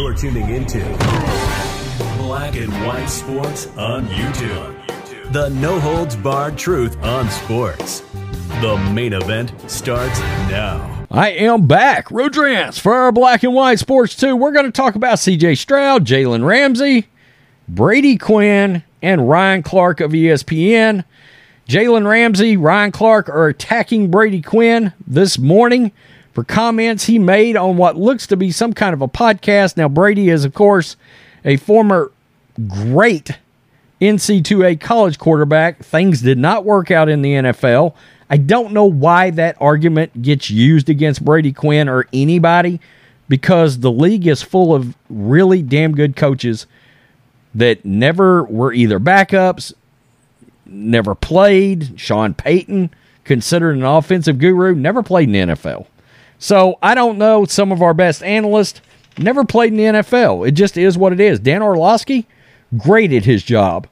You're tuning into Black and White Sports on YouTube. The no holds barred truth on sports. The main event starts now. I am back, Rodrance, for our Black and White Sports 2. We're going to talk about CJ Stroud, Jalen Ramsey, Brady Quinn, and Ryan Clark of ESPN. Jalen Ramsey, Ryan Clark are attacking Brady Quinn this morning for comments he made on what looks to be some kind of a podcast. Now, Brady is, of course, a former great NC2A college quarterback. Things did not work out in the NFL. I don't know why that argument gets used against Brady Quinn or anybody because the league is full of really damn good coaches that never were either backups, never played. Sean Payton, considered an offensive guru, never played in the NFL. So I don't know. Some of our best analysts never played in the NFL. It just is what it is. Dan Orlovsky, great at his job.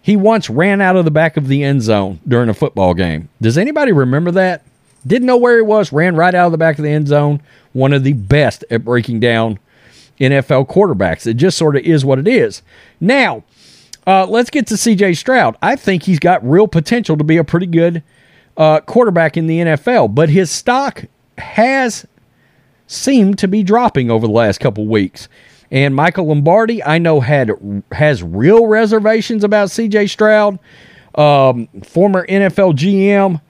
He once ran out of the back of the end zone during a football game. Does anybody remember that? Didn't know where he was, ran right out of the back of the end zone. One of the best at breaking down NFL quarterbacks. It just sort of is what it is. Now, uh, let's get to CJ Stroud. I think he's got real potential to be a pretty good uh, quarterback in the NFL, but his stock has seemed to be dropping over the last couple weeks. And Michael Lombardi, I know, had has real reservations about CJ Stroud, um, former NFL GM,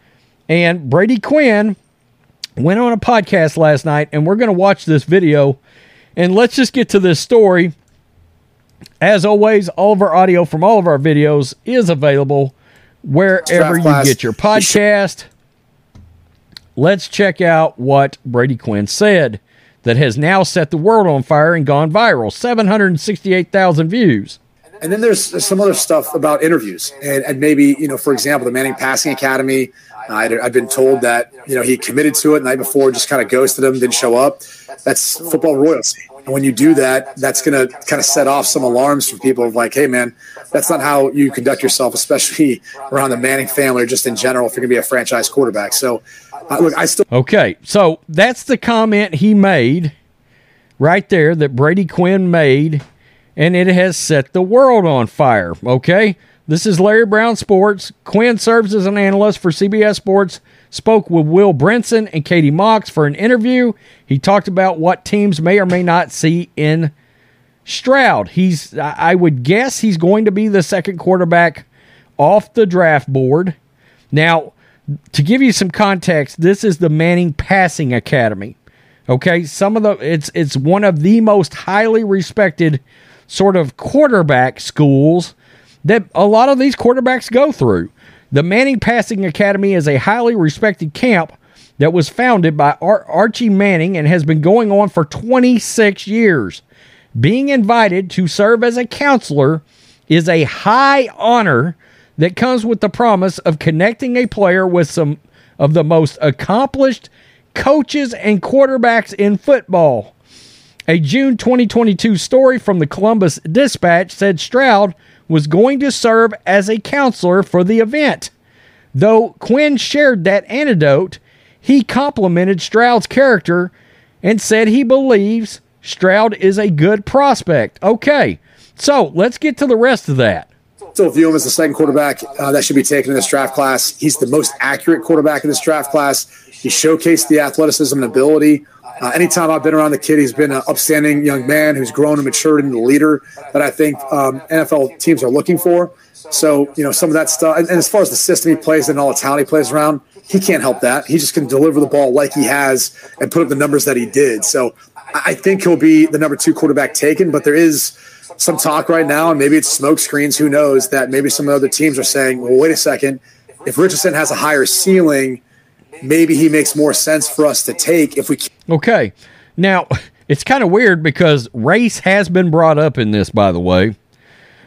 and Brady Quinn went on a podcast last night, and we're going to watch this video. And let's just get to this story. As always, all of our audio from all of our videos is available wherever you get your podcast let's check out what Brady Quinn said that has now set the world on fire and gone viral 768,000 views. And then there's some other stuff about interviews. And, and maybe, you know, for example, the Manning Passing Academy. Uh, I'd, I'd been told that, you know, he committed to it the night before, just kind of ghosted him, didn't show up. That's football royalty. And when you do that, that's going to kind of set off some alarms for people of like, hey, man, that's not how you conduct yourself, especially around the Manning family or just in general if you're going to be a franchise quarterback. So uh, look, I still. Okay, so that's the comment he made right there that Brady Quinn made, and it has set the world on fire. Okay, this is Larry Brown Sports. Quinn serves as an analyst for CBS Sports. Spoke with Will Brinson and Katie Mox for an interview. He talked about what teams may or may not see in Stroud. He's, I would guess, he's going to be the second quarterback off the draft board. Now, to give you some context, this is the Manning Passing Academy. Okay, some of the it's it's one of the most highly respected sort of quarterback schools that a lot of these quarterbacks go through. The Manning Passing Academy is a highly respected camp that was founded by Ar- Archie Manning and has been going on for 26 years. Being invited to serve as a counselor is a high honor that comes with the promise of connecting a player with some of the most accomplished coaches and quarterbacks in football. A June 2022 story from the Columbus Dispatch said Stroud was going to serve as a counselor for the event. Though Quinn shared that anecdote, he complimented Stroud's character and said he believes Stroud is a good prospect. Okay, so let's get to the rest of that still view him as the second quarterback uh, that should be taken in this draft class. He's the most accurate quarterback in this draft class. He showcased the athleticism and ability. Uh, anytime I've been around the kid, he's been an upstanding young man who's grown and matured into the leader that I think um, NFL teams are looking for. So, you know, some of that stuff. And, and as far as the system he plays and all the talent he plays around, he can't help that. He just can deliver the ball like he has and put up the numbers that he did. So I think he'll be the number two quarterback taken, but there is – some talk right now, and maybe it's smoke screens. Who knows that maybe some other teams are saying, well, wait a second. If Richardson has a higher ceiling, maybe he makes more sense for us to take if we. Okay, now it's kind of weird because race has been brought up in this, by the way.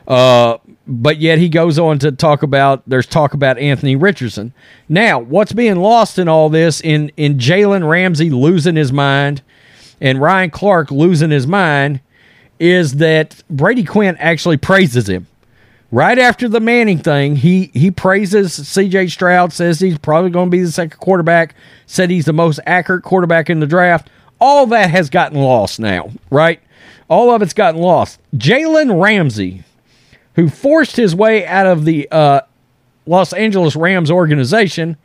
Uh, but yet he goes on to talk about there's talk about Anthony Richardson. Now, what's being lost in all this in in Jalen Ramsey losing his mind and Ryan Clark losing his mind is that Brady Quinn actually praises him. Right after the Manning thing, he he praises CJ Stroud, says he's probably going to be the second quarterback, said he's the most accurate quarterback in the draft. All that has gotten lost now, right? All of it's gotten lost. Jalen Ramsey, who forced his way out of the uh, Los Angeles Rams organization,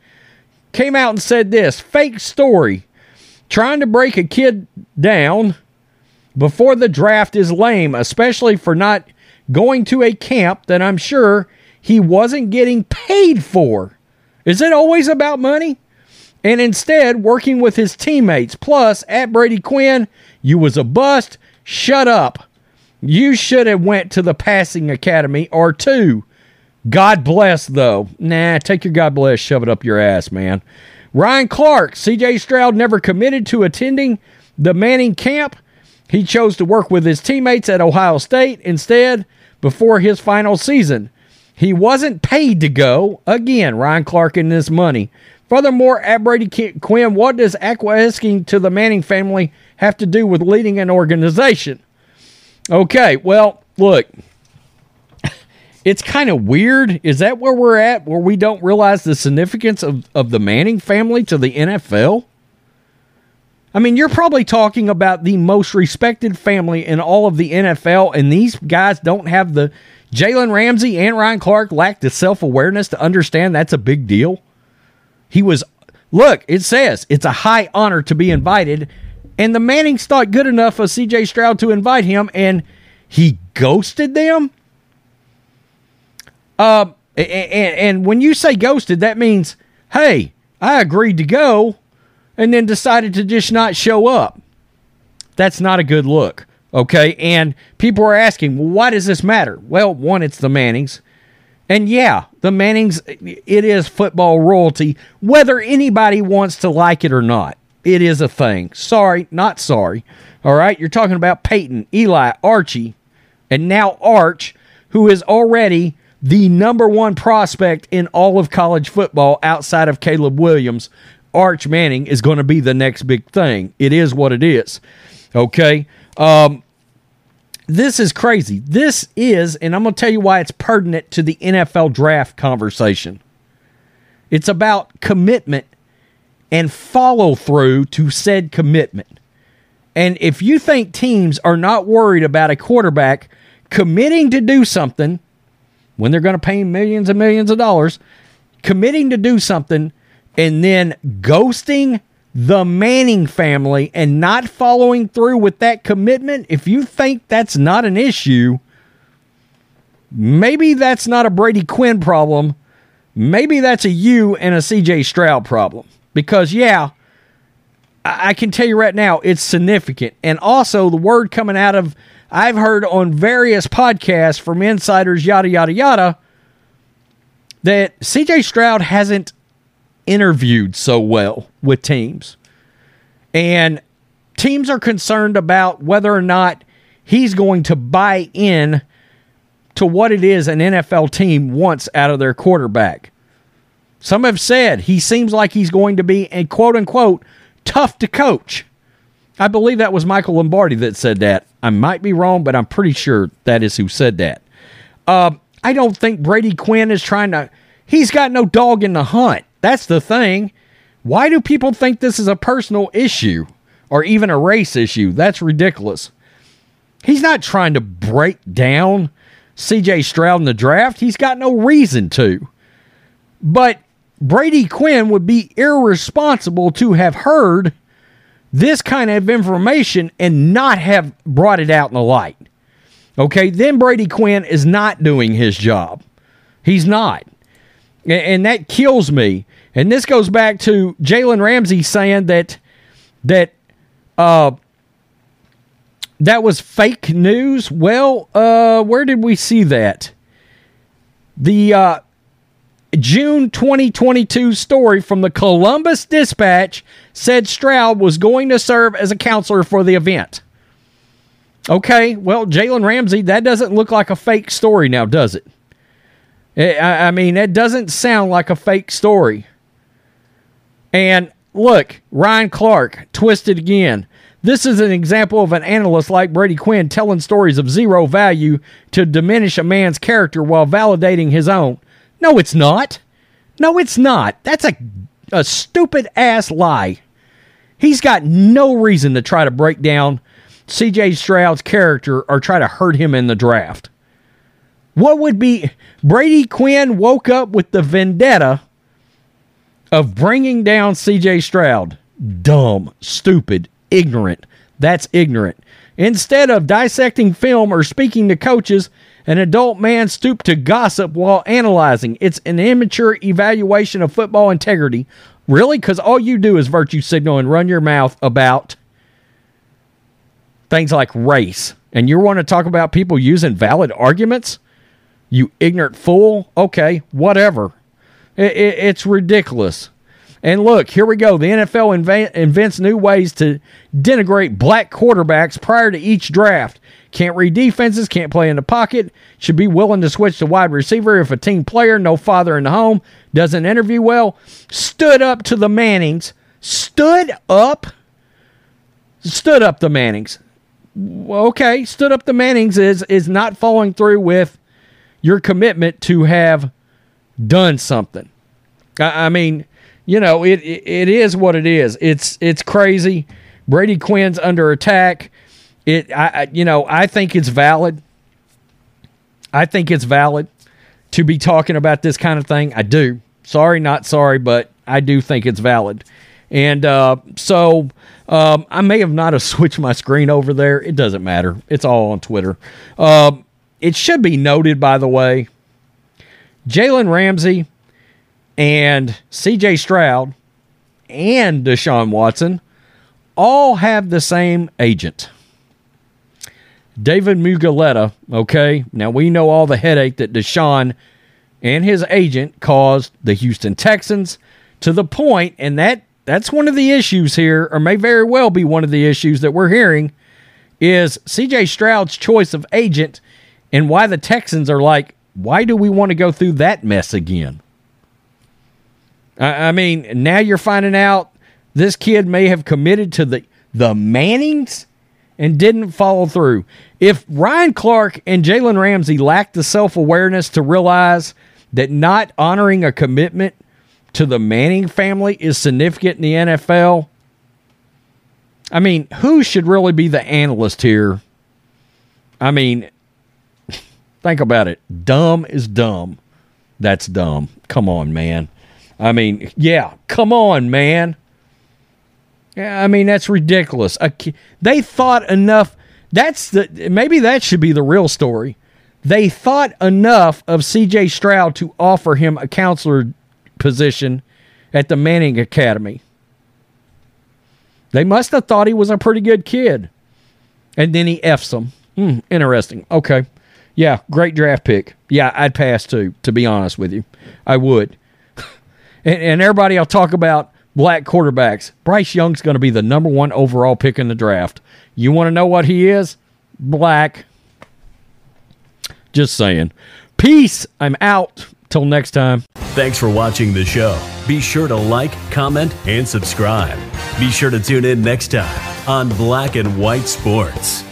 came out and said this fake story. Trying to break a kid down before the draft is lame, especially for not going to a camp that I'm sure he wasn't getting paid for. Is it always about money? And instead, working with his teammates. Plus, at Brady Quinn, you was a bust. Shut up. You should have went to the passing academy or two. God bless, though. Nah, take your God bless, shove it up your ass, man. Ryan Clark, CJ Stroud never committed to attending the Manning camp. He chose to work with his teammates at Ohio State instead before his final season. He wasn't paid to go. Again, Ryan Clark in this money. Furthermore, at Brady Quinn, what does acquiescing to the Manning family have to do with leading an organization? Okay, well, look, it's kind of weird. Is that where we're at, where we don't realize the significance of, of the Manning family to the NFL? I mean, you're probably talking about the most respected family in all of the NFL, and these guys don't have the Jalen Ramsey and Ryan Clark lack the self awareness to understand that's a big deal. He was, look, it says it's a high honor to be invited, and the Mannings thought good enough of CJ Stroud to invite him, and he ghosted them. Uh, and, and when you say ghosted, that means, hey, I agreed to go and then decided to just not show up. That's not a good look. Okay. And people are asking, well, why does this matter? Well, one, it's the Mannings. And yeah, the Mannings, it is football royalty, whether anybody wants to like it or not. It is a thing. Sorry, not sorry. All right. You're talking about Peyton, Eli, Archie, and now Arch, who is already the number one prospect in all of college football outside of Caleb Williams, Arch Manning is going to be the next big thing. It is what it is. Okay. Um, this is crazy. This is, and I'm going to tell you why it's pertinent to the NFL draft conversation. It's about commitment and follow through to said commitment. And if you think teams are not worried about a quarterback committing to do something when they're going to pay millions and millions of dollars, committing to do something and then ghosting the Manning family and not following through with that commitment, if you think that's not an issue, maybe that's not a Brady Quinn problem. Maybe that's a you and a CJ Stroud problem. Because, yeah, I can tell you right now, it's significant. And also, the word coming out of, I've heard on various podcasts from insiders, yada, yada, yada, that CJ Stroud hasn't interviewed so well with teams. And teams are concerned about whether or not he's going to buy in to what it is an NFL team wants out of their quarterback. Some have said he seems like he's going to be a quote unquote tough to coach. I believe that was Michael Lombardi that said that. I might be wrong, but I'm pretty sure that is who said that. Uh, I don't think Brady Quinn is trying to. He's got no dog in the hunt. That's the thing. Why do people think this is a personal issue or even a race issue? That's ridiculous. He's not trying to break down CJ Stroud in the draft. He's got no reason to. But Brady Quinn would be irresponsible to have heard this kind of information and not have brought it out in the light. Okay, then Brady Quinn is not doing his job. He's not. And that kills me and this goes back to Jalen Ramsey saying that that uh, that was fake news. Well, uh, where did we see that? The uh, June 2022 story from the Columbus Dispatch said Stroud was going to serve as a counselor for the event. Okay, well, Jalen Ramsey, that doesn't look like a fake story now, does it? Eh, I, I mean, that doesn't sound like a fake story. And look, Ryan Clark twisted again. This is an example of an analyst like Brady Quinn telling stories of zero value to diminish a man's character while validating his own. No, it's not. No, it's not. That's a, a stupid ass lie. He's got no reason to try to break down CJ Stroud's character or try to hurt him in the draft. What would be Brady Quinn woke up with the vendetta of bringing down CJ Stroud? Dumb, stupid, ignorant. That's ignorant. Instead of dissecting film or speaking to coaches, an adult man stooped to gossip while analyzing. It's an immature evaluation of football integrity. Really? Because all you do is virtue signal and run your mouth about things like race. And you want to talk about people using valid arguments? You ignorant fool. Okay, whatever. It, it, it's ridiculous. And look, here we go. The NFL inv- invents new ways to denigrate black quarterbacks prior to each draft. Can't read defenses, can't play in the pocket, should be willing to switch to wide receiver if a team player, no father in the home, doesn't interview well. Stood up to the Mannings. Stood up. Stood up the Mannings. Okay, stood up the Mannings is is not following through with your commitment to have done something. I, I mean, you know, it, it it is what it is. It's it's crazy. Brady Quinn's under attack. It I you know, I think it's valid. I think it's valid to be talking about this kind of thing. I do. Sorry, not sorry, but I do think it's valid. And uh, so um, I may have not have switched my screen over there. It doesn't matter. It's all on Twitter. Uh, it should be noted, by the way, Jalen Ramsey and C.J. Stroud and Deshaun Watson all have the same agent. David Mulugheta, okay? Now we know all the headache that Deshaun and his agent caused the Houston Texans to the point, and that that's one of the issues here, or may very well be one of the issues that we're hearing, is CJ Stroud's choice of agent and why the Texans are like, why do we want to go through that mess again? I, I mean, now you're finding out this kid may have committed to the the Mannings and didn't follow through. If Ryan Clark and Jalen Ramsey lacked the self awareness to realize that not honoring a commitment to the Manning family is significant in the NFL, I mean, who should really be the analyst here? I mean, think about it. Dumb is dumb. That's dumb. Come on, man. I mean, yeah, come on, man. Yeah, I mean that's ridiculous. They thought enough. That's the maybe that should be the real story. They thought enough of C.J. Stroud to offer him a counselor position at the Manning Academy. They must have thought he was a pretty good kid, and then he f's them. Hmm, interesting. Okay, yeah, great draft pick. Yeah, I'd pass too. To be honest with you, I would. and, and everybody I'll talk about black quarterbacks. Bryce Young's going to be the number one overall pick in the draft. You want to know what he is? Black. Just saying. Peace. I'm out. Till next time. Thanks for watching the show. Be sure to like, comment, and subscribe. Be sure to tune in next time on Black and White Sports.